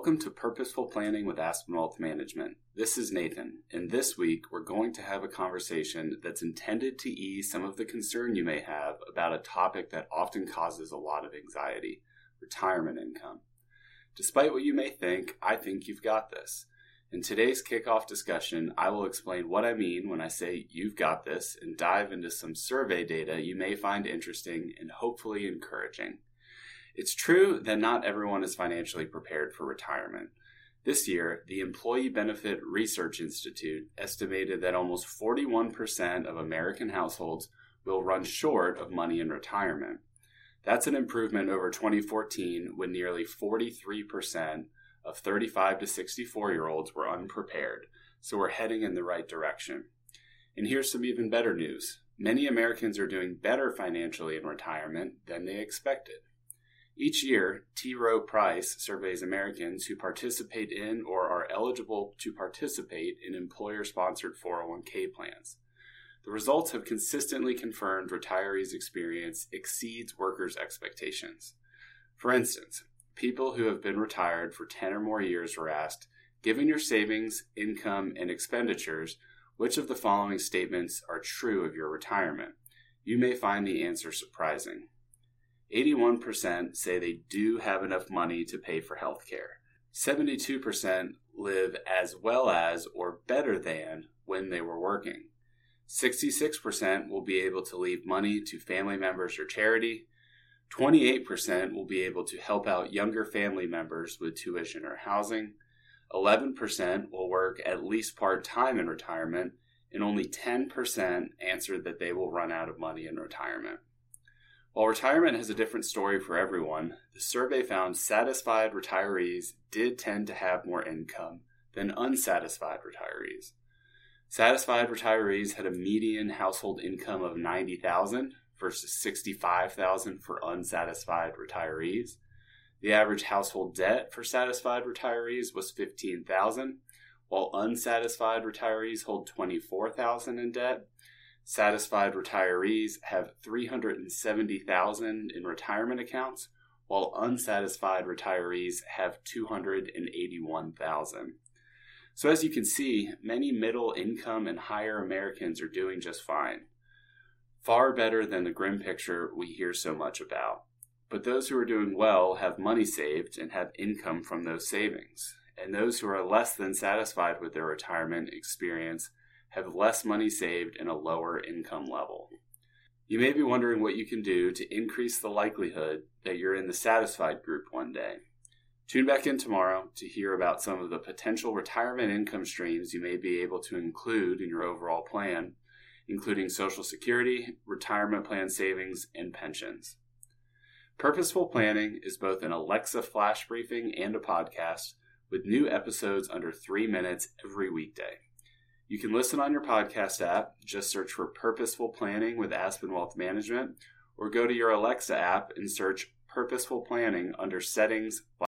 Welcome to Purposeful Planning with Aspen Wealth Management. This is Nathan, and this week we're going to have a conversation that's intended to ease some of the concern you may have about a topic that often causes a lot of anxiety retirement income. Despite what you may think, I think you've got this. In today's kickoff discussion, I will explain what I mean when I say you've got this and dive into some survey data you may find interesting and hopefully encouraging. It's true that not everyone is financially prepared for retirement. This year, the Employee Benefit Research Institute estimated that almost 41% of American households will run short of money in retirement. That's an improvement over 2014 when nearly 43% of 35 to 64 year olds were unprepared, so we're heading in the right direction. And here's some even better news many Americans are doing better financially in retirement than they expected. Each year, T. Rowe Price surveys Americans who participate in or are eligible to participate in employer sponsored 401k plans. The results have consistently confirmed retirees' experience exceeds workers' expectations. For instance, people who have been retired for 10 or more years were asked, given your savings, income, and expenditures, which of the following statements are true of your retirement? You may find the answer surprising. 81% say they do have enough money to pay for health care. 72% live as well as or better than when they were working. 66% will be able to leave money to family members or charity. 28% will be able to help out younger family members with tuition or housing. 11% will work at least part time in retirement, and only 10% answered that they will run out of money in retirement. While retirement has a different story for everyone, the survey found satisfied retirees did tend to have more income than unsatisfied retirees. Satisfied retirees had a median household income of 90,000 versus 65,000 for unsatisfied retirees. The average household debt for satisfied retirees was 15,000, while unsatisfied retirees hold 24,000 in debt Satisfied retirees have 370,000 in retirement accounts, while unsatisfied retirees have 281,000. So as you can see, many middle income and higher Americans are doing just fine. Far better than the grim picture we hear so much about. But those who are doing well have money saved and have income from those savings. And those who are less than satisfied with their retirement experience have less money saved and a lower income level. You may be wondering what you can do to increase the likelihood that you're in the satisfied group one day. Tune back in tomorrow to hear about some of the potential retirement income streams you may be able to include in your overall plan, including Social Security, retirement plan savings, and pensions. Purposeful Planning is both an Alexa flash briefing and a podcast with new episodes under three minutes every weekday. You can listen on your podcast app. Just search for Purposeful Planning with Aspen Wealth Management, or go to your Alexa app and search Purposeful Planning under Settings